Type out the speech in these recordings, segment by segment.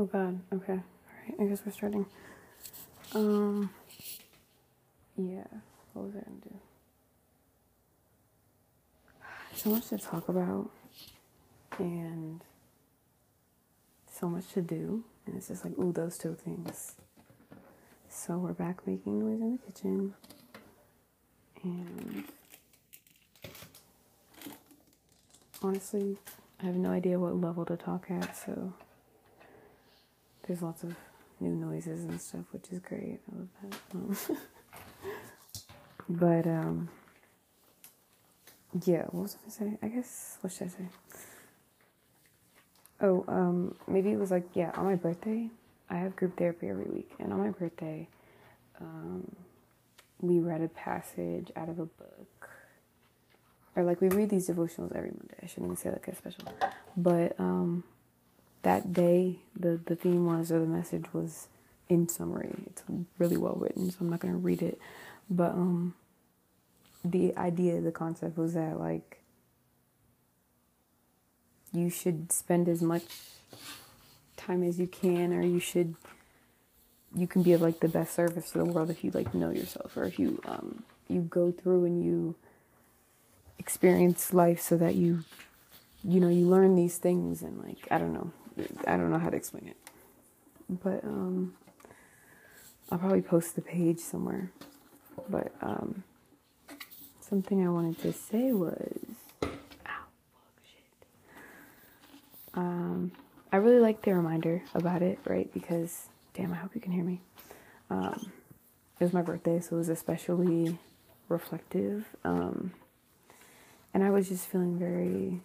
Oh god, okay. Alright, I guess we're starting. Um yeah, what was I gonna do? So much to talk about and so much to do. And it's just like, ooh, those two things. So we're back making noise in the kitchen. And honestly, I have no idea what level to talk at, so there's lots of new noises and stuff, which is great. I love that. Um, but um, yeah, what was I gonna say? I guess what should I say? Oh, um, maybe it was like yeah, on my birthday, I have group therapy every week, and on my birthday, um, we read a passage out of a book, or like we read these devotionals every Monday. I shouldn't even say like a special, but um that day the the theme was or the message was in summary. It's really well written so i'm not to read it. But um the idea the concept was that like you should spend as much time as you can or you should you can be of like the best service to the world if you like know yourself or if you um you go through and you experience life so that you you know you learn these things and like i don't know I don't know how to explain it. But um I'll probably post the page somewhere. But um something I wanted to say was ow shit. Um I really like the reminder about it, right? Because damn, I hope you can hear me. Um it was my birthday, so it was especially reflective. Um and I was just feeling very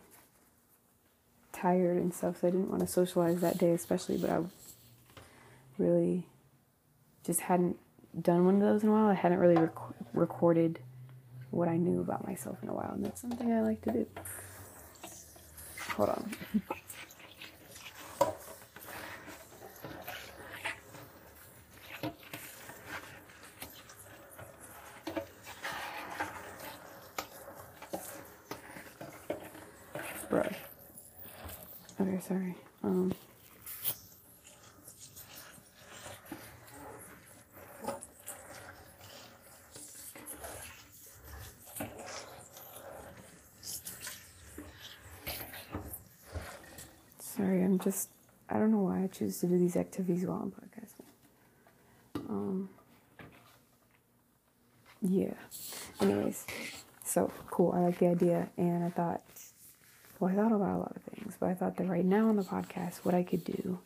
tired and stuff, so I didn't want to socialize that day, especially. But I really just hadn't done one of those in a while. I hadn't really rec- recorded what I knew about myself in a while, and that's something I like to do. Hold on. Bruh. Okay, sorry. Um. Sorry, I'm just. I don't know why I choose to do these activities while I'm podcasting. Um. Yeah. Anyways, so cool. I like the idea, and I thought well, I thought about a lot of things, but I thought that right now on the podcast, what I could do,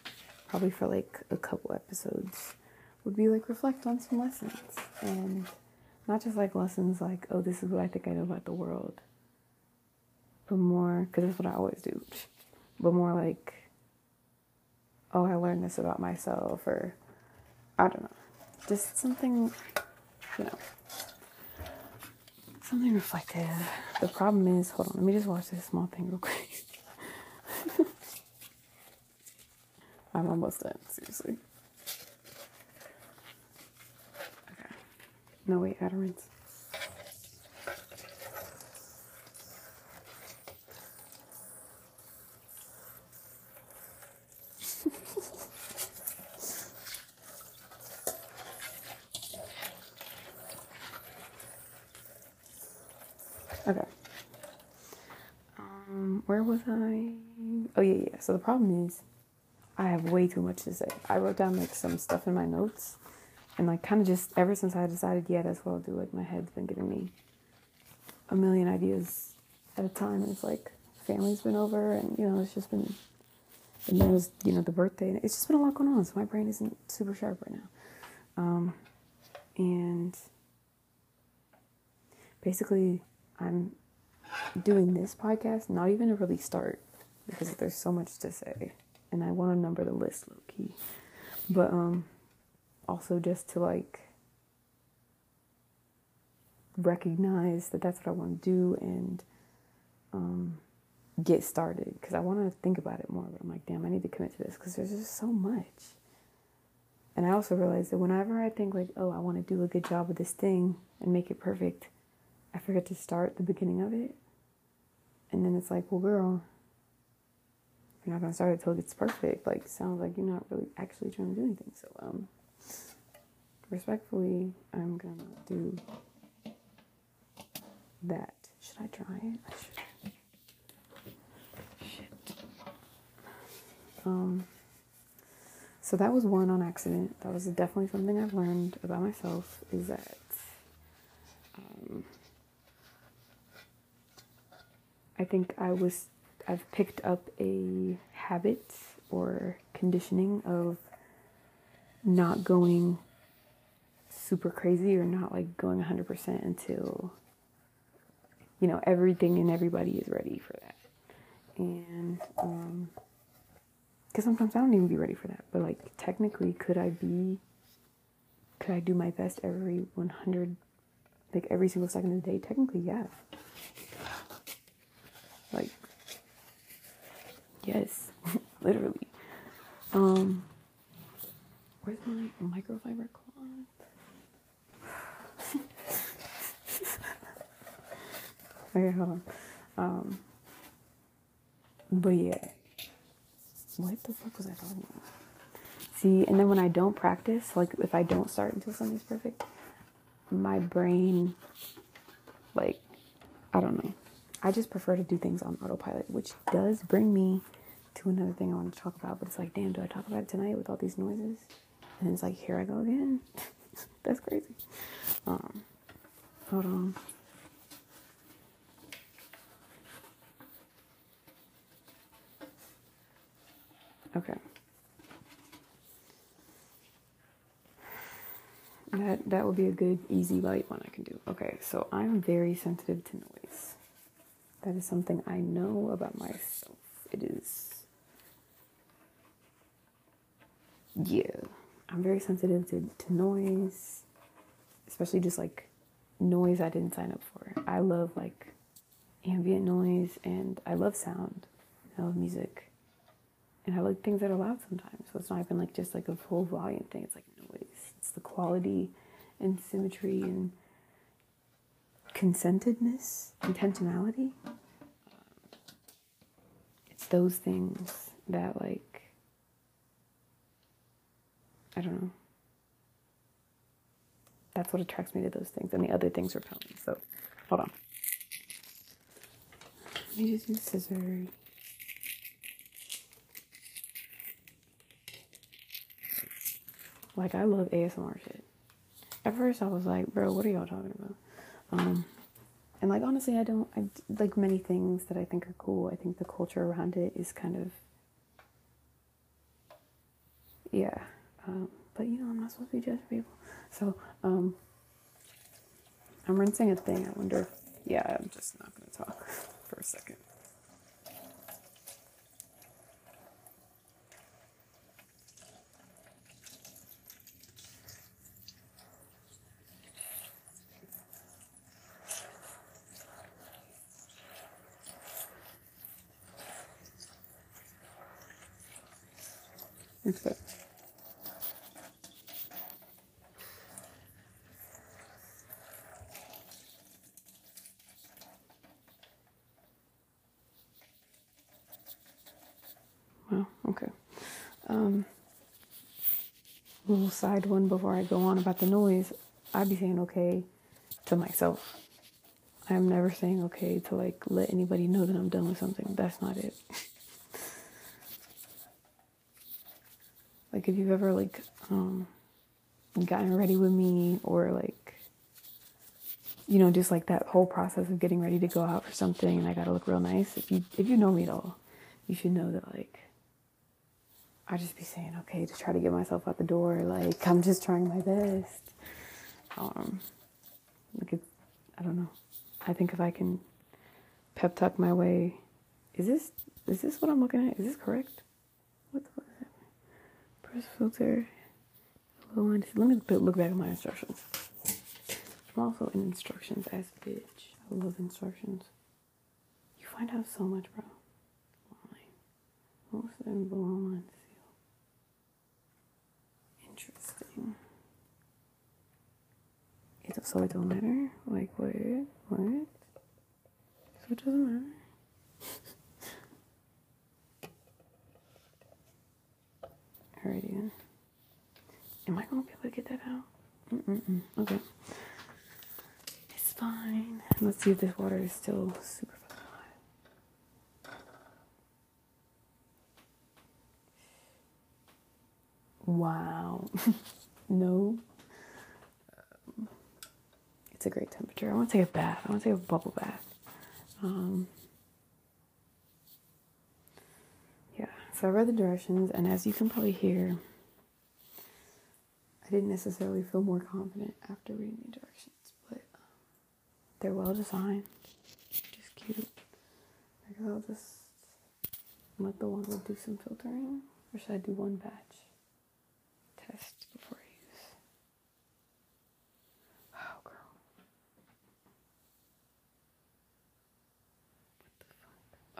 probably for like a couple episodes, would be like reflect on some lessons. And not just like lessons like, oh, this is what I think I know about the world, but more, because that's what I always do, but more like, oh, I learned this about myself, or I don't know, just something, you know something reflective. The problem is, hold on, let me just watch this small thing real quick. I'm almost done, seriously. Okay. No, wait, utterance. Okay. Um, where was I? Oh yeah, yeah. So the problem is, I have way too much to say. I wrote down like some stuff in my notes, and like kind of just ever since I decided, yeah, that's what I'll do. Like my head's been giving me a million ideas at a time, and it's like family's been over, and you know, it's just been, and then it was you know the birthday, and it's just been a lot going on. So my brain isn't super sharp right now, um, and basically I'm doing this podcast not even to really start because there's so much to say and I want to number the list low key. But um also just to like recognize that that's what I want to do and um get started because I want to think about it more. But I'm like, damn, I need to commit to this because there's just so much. And I also realized that whenever I think like, oh, I want to do a good job with this thing and make it perfect, I forget to start the beginning of it. And then it's like, well, girl, you're not gonna start it till it's perfect. Like sounds like you're not really actually trying to do anything. So um respectfully I'm gonna do that. Should I try it? I should. Shit. Um so that was one on accident. That was definitely something I've learned about myself is that um, I think I was I've picked up a habit or conditioning of not going super crazy or not like going 100% until you know everything and everybody is ready for that. And um because sometimes I don't even be ready for that. But like technically, could I be? Could I do my best every one hundred, like every single second of the day? Technically, yeah. Like, yes, literally. Um, where's my microfiber cloth? okay, hold on. Um, but yeah what the fuck was I talking about? See, and then when I don't practice, like if I don't start until something's perfect, my brain, like, I don't know. I just prefer to do things on autopilot, which does bring me to another thing I want to talk about. But it's like, damn, do I talk about it tonight with all these noises? And it's like, here I go again. That's crazy. Um, hold on. Okay. That that would be a good easy light one I can do. Okay, so I'm very sensitive to noise. That is something I know about myself. It is yeah. I'm very sensitive to, to noise, especially just like noise I didn't sign up for. I love like ambient noise and I love sound. I love music and I like things that are loud sometimes. So it's not even like just like a full volume thing. It's like noise. It's the quality and symmetry and consentedness, intentionality. It's those things that like I don't know. That's what attracts me to those things, and the other things repel me. So, hold on. Let me just use scissors. Like I love ASMR shit. At first I was like, bro, what are y'all talking about? Um, and like honestly, I don't. I like many things that I think are cool. I think the culture around it is kind of, yeah. Um, but you know, I'm not supposed to be judging people. So um, I'm rinsing a thing. I wonder. If, yeah, I'm just not gonna talk for a second. Okay. Well, okay. Um, little side one before I go on about the noise. I'd be saying okay to myself. I'm never saying okay to like let anybody know that I'm done with something. That's not it. Like if you've ever like um gotten ready with me or like you know, just like that whole process of getting ready to go out for something and I gotta look real nice. If you if you know me at all, you should know that like I just be saying okay to try to get myself out the door. Like I'm just trying my best. Um, like it's I don't know. I think if I can pep talk my way, is this is this what I'm looking at? Is this correct? What the fuck? Press filter. Let me look back at my instructions. I'm also in instructions as bitch. I love instructions. You find out so much, bro. Most of them belong seal. So it don't matter? Like, what? What? So it doesn't matter? Alrighty then. Am I gonna be able to get that out? Mm-mm-mm. Okay. It's fine. Let's see if this water is still super hot. Wow. no. A great temperature. I want to take a bath. I want to take a bubble bath. Um, yeah, so I read the directions, and as you can probably hear, I didn't necessarily feel more confident after reading the directions, but they're well designed, just cute. I guess I'll just let the water do some filtering, or should I do one batch test before I use? Oh, girl.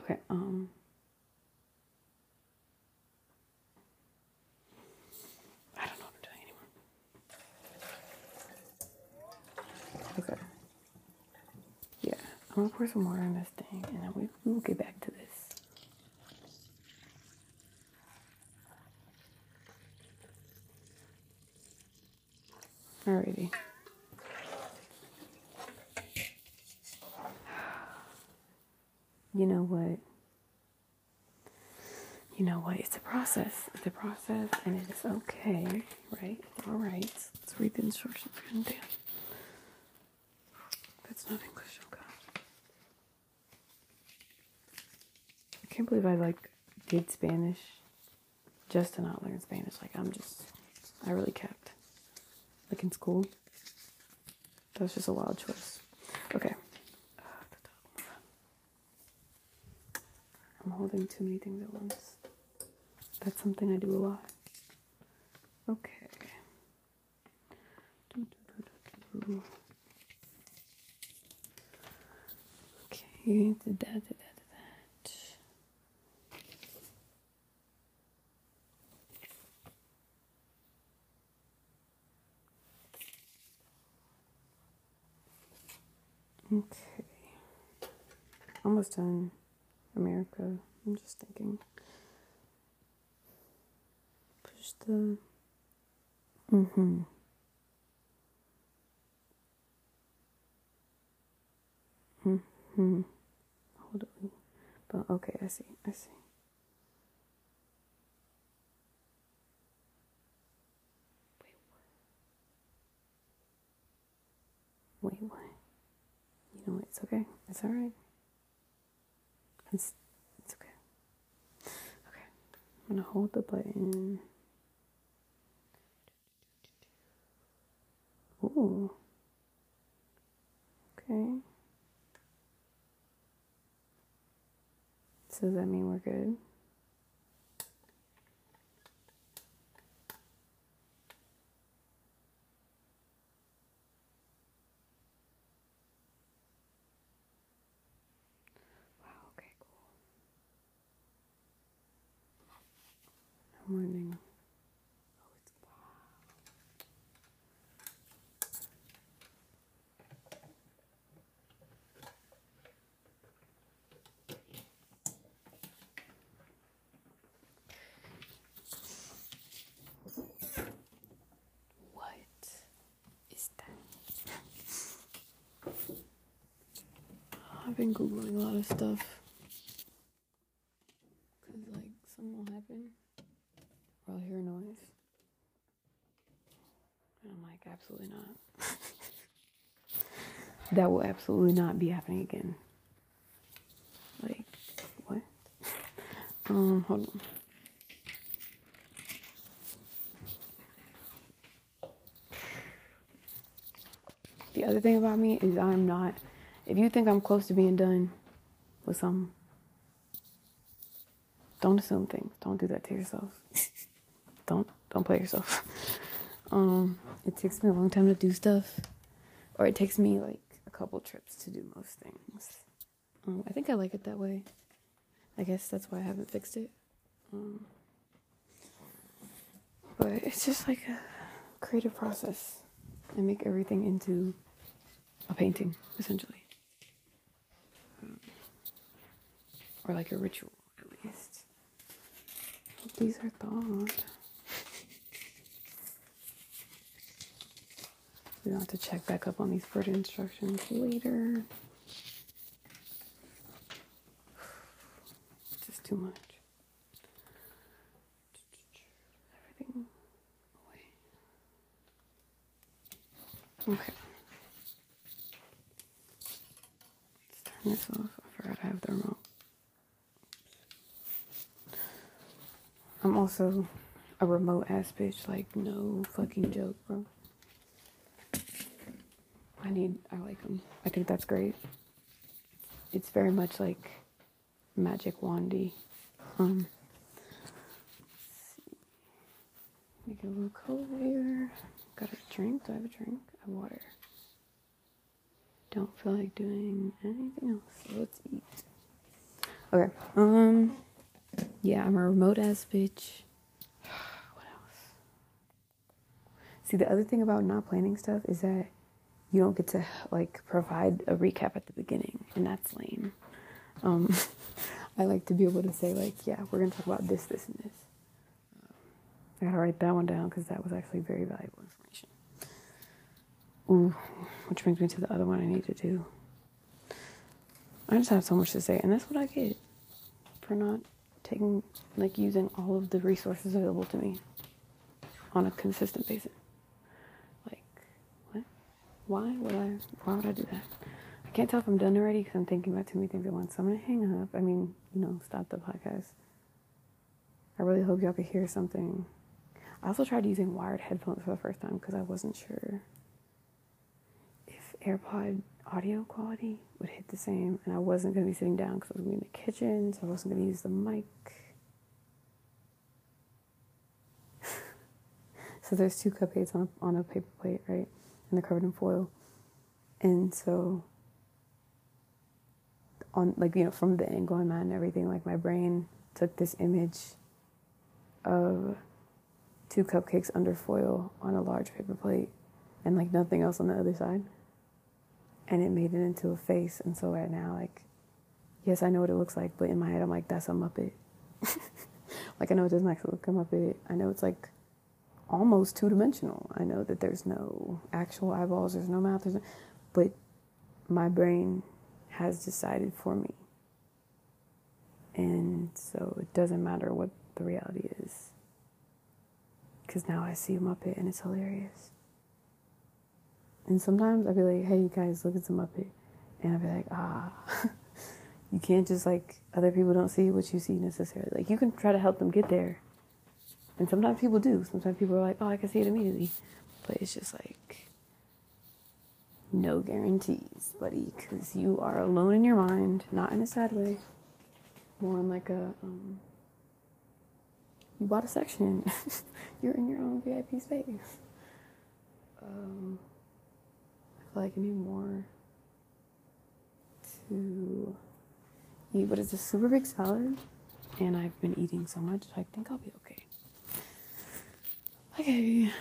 Okay, um. I don't know what I'm doing anymore. Okay. Yeah, I'm gonna pour some water in this thing and then we, we will get back to this. Alrighty. You know what? You know what? It's a process. It's a process and it is okay, right? Alright. Let's read the instructions again, damn. That's not English, oh god. I can't believe I like did Spanish just to not learn Spanish. Like I'm just I really kept. Like in school. That was just a wild choice. Okay. Ah, I'm holding too many things at once. That's something I do a lot. Okay. Okay, did that, did that, did that. Okay. Almost done. America. I'm just thinking. The. Mm hmm. Mm hmm. Hold on. But okay, I see. I see. Wait, what? Wait, what? You know what? It's okay. It's all right. It's, it's okay. Okay. I'm going to hold the button. Okay. So does that mean we're good? Been googling a lot of stuff. Cause like something will happen, or I'll hear a noise, and I'm like, absolutely not. that will absolutely not be happening again. Like, what? Um, hold on. The other thing about me is I'm not. If you think I'm close to being done with something, don't assume things. Don't do that to yourself. don't don't play yourself. Um, it takes me a long time to do stuff, or it takes me like a couple trips to do most things. Um, I think I like it that way. I guess that's why I haven't fixed it. Um, but it's just like a creative process. I make everything into a painting, essentially. or like a ritual at least. These are thawed. We don't have to check back up on these further instructions later. It's just too much. Everything away. Okay. Let's turn this off. I forgot I have the remote. I'm also a remote ass bitch. Like, no fucking joke, bro. I need, I like them. I think that's great. It's very much like magic wandy. Um, make it a little cold here. Got a drink? Do I have a drink? I have water. Don't feel like doing anything else. So let's eat. Okay. Um. Yeah, I'm a remote ass bitch. what else? See, the other thing about not planning stuff is that you don't get to like provide a recap at the beginning, and that's lame. Um, I like to be able to say like, yeah, we're gonna talk about this, this, and this. I gotta write that one down because that was actually very valuable information. Ooh, which brings me to the other one I need to do. I just have so much to say, and that's what I get for not taking, like, using all of the resources available to me on a consistent basis. Like, what? Why would I? Why would I do that? I can't tell if I'm done already because I'm thinking about too many things at once. So I'm gonna hang up. I mean, you know, stop the podcast. I really hope y'all could hear something. I also tried using wired headphones for the first time because I wasn't sure if AirPod audio quality would hit the same, and I wasn't going to be sitting down because I was going to be in the kitchen, so I wasn't going to use the mic. so there's two cupcakes on a, on a paper plate, right? And they're covered in foil. And so, on like you know, from the angle I'm at and everything, like my brain took this image of two cupcakes under foil on a large paper plate, and like nothing else on the other side and it made it into a face. And so right now, like, yes, I know what it looks like, but in my head, I'm like, that's a Muppet. like, I know it doesn't actually look like a Muppet. I know it's like almost two dimensional. I know that there's no actual eyeballs, there's no mouth, there's no, but my brain has decided for me. And so it doesn't matter what the reality is. Because now I see a Muppet and it's hilarious. And sometimes I'd be like, hey, you guys, look at some Muppet. And I'd be like, ah, you can't just like, other people don't see what you see necessarily. Like, you can try to help them get there. And sometimes people do. Sometimes people are like, oh, I can see it immediately. But it's just like, no guarantees, buddy, because you are alone in your mind, not in a sad way, more in like a, um, you bought a section. You're in your own VIP space. Um, feel like I need more to eat, but it's a super big salad, and I've been eating so much, I think I'll be okay. Okay,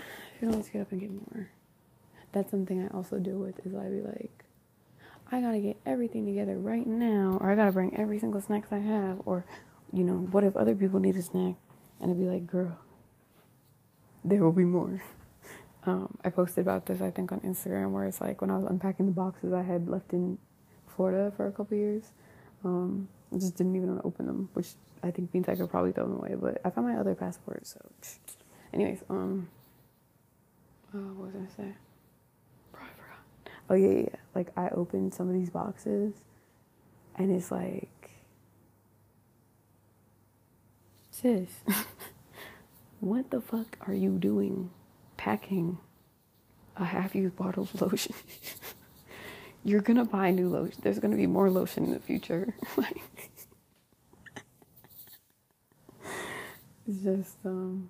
let's get up and get more. That's something I also deal with. Is I be like, I gotta get everything together right now, or I gotta bring every single snack I have, or you know, what if other people need a snack? And I'd be like, girl, there will be more. Um, I posted about this, I think, on Instagram, where it's like when I was unpacking the boxes I had left in Florida for a couple years. Um, I just didn't even want to open them, which I think means I could probably throw them away. But I found my other passport, so. Anyways, um, uh, what was I gonna say? Probably forgot. Oh yeah, yeah. Like I opened some of these boxes, and it's like, sis, what the fuck are you doing? Packing a half used bottle of lotion. You're gonna buy new lotion. There's gonna be more lotion in the future. it's just, um,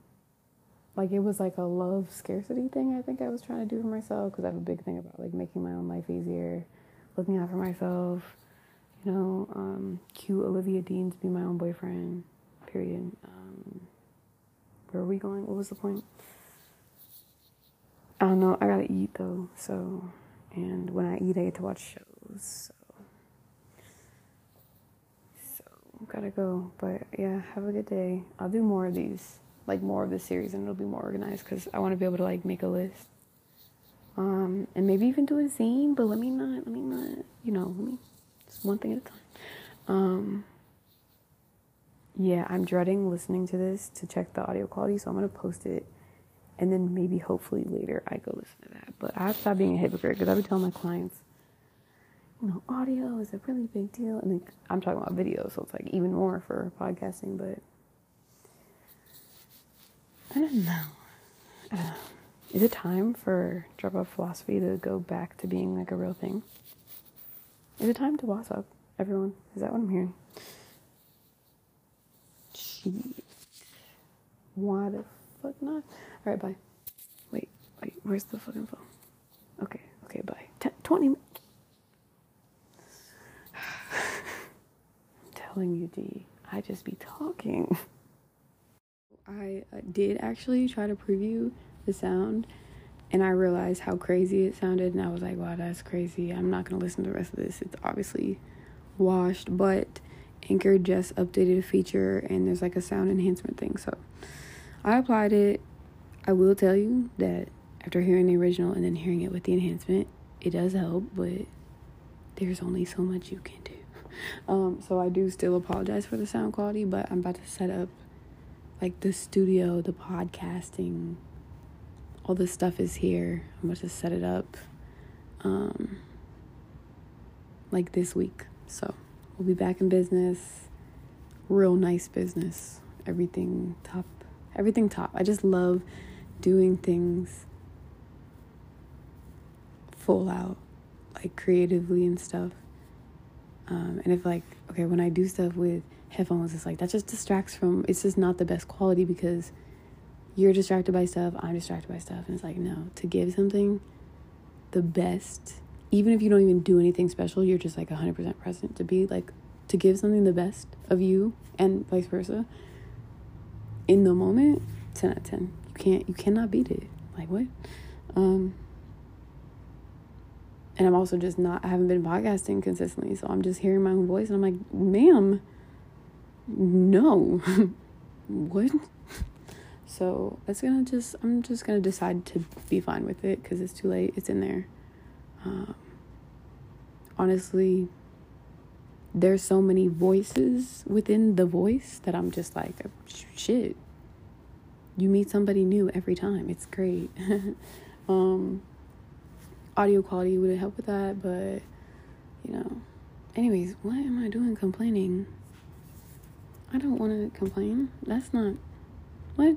like it was like a love scarcity thing I think I was trying to do for myself because I have a big thing about like making my own life easier, looking out for myself, you know, um, cue Olivia Dean to be my own boyfriend, period. Um, where are we going? What was the point? I don't know. I gotta eat though, so and when I eat, I get to watch shows. So, so gotta go. But yeah, have a good day. I'll do more of these, like more of this series, and it'll be more organized because I want to be able to like make a list Um, and maybe even do a zine, but let me not, let me not, you know, let me, just one thing at a time. Um, yeah, I'm dreading listening to this to check the audio quality, so I'm gonna post it, and then maybe hopefully later I go listen to that. But I stop being a hypocrite because I would tell my clients, you know, audio is a really big deal, and I'm talking about video, so it's like even more for podcasting. But I don't know. I. Is it time for drop out philosophy to go back to being like a real thing? Is it time to boss up, everyone? Is that what I'm hearing? Shit. Why the fuck not? Alright, bye. Wait, wait, where's the fucking phone? Okay, okay, bye. T- 20 minutes. I'm telling you, D, I just be talking. I uh, did actually try to preview the sound and I realized how crazy it sounded and I was like, wow, that's crazy. I'm not to listen to the rest of this. It's obviously washed, but Anchor just updated a feature and there's like a sound enhancement thing. So I applied it. I will tell you that after hearing the original and then hearing it with the enhancement, it does help, but there's only so much you can do. Um, so I do still apologize for the sound quality, but I'm about to set up like the studio, the podcasting, all this stuff is here. I'm about to set it up um, like this week. So we'll be back in business. Real nice business. Everything top. Everything top. I just love doing things full out, like creatively and stuff. Um, and if like okay, when I do stuff with headphones, it's like that just distracts from. It's just not the best quality because you're distracted by stuff. I'm distracted by stuff, and it's like no, to give something the best, even if you don't even do anything special, you're just like 100% present. To be like to give something the best of you and vice versa in the moment 10 out of 10 you can't you cannot beat it. Like what? Um and i'm also just not i haven't been podcasting consistently so i'm just hearing my own voice and i'm like ma'am no. What? So it's gonna just i'm just gonna decide to be fine with it because it's too late it's in there. Um, honestly there's so many voices within the voice that I'm just like, shit. You meet somebody new every time. It's great. um, audio quality would help with that, but you know. Anyways, what am I doing complaining? I don't want to complain. That's not what.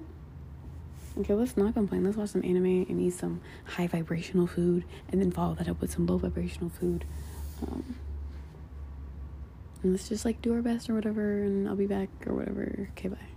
Okay, let's not complain. Let's watch some anime and eat some high vibrational food, and then follow that up with some low vibrational food. Um, let's just like do our best or whatever and I'll be back or whatever. Okay, bye.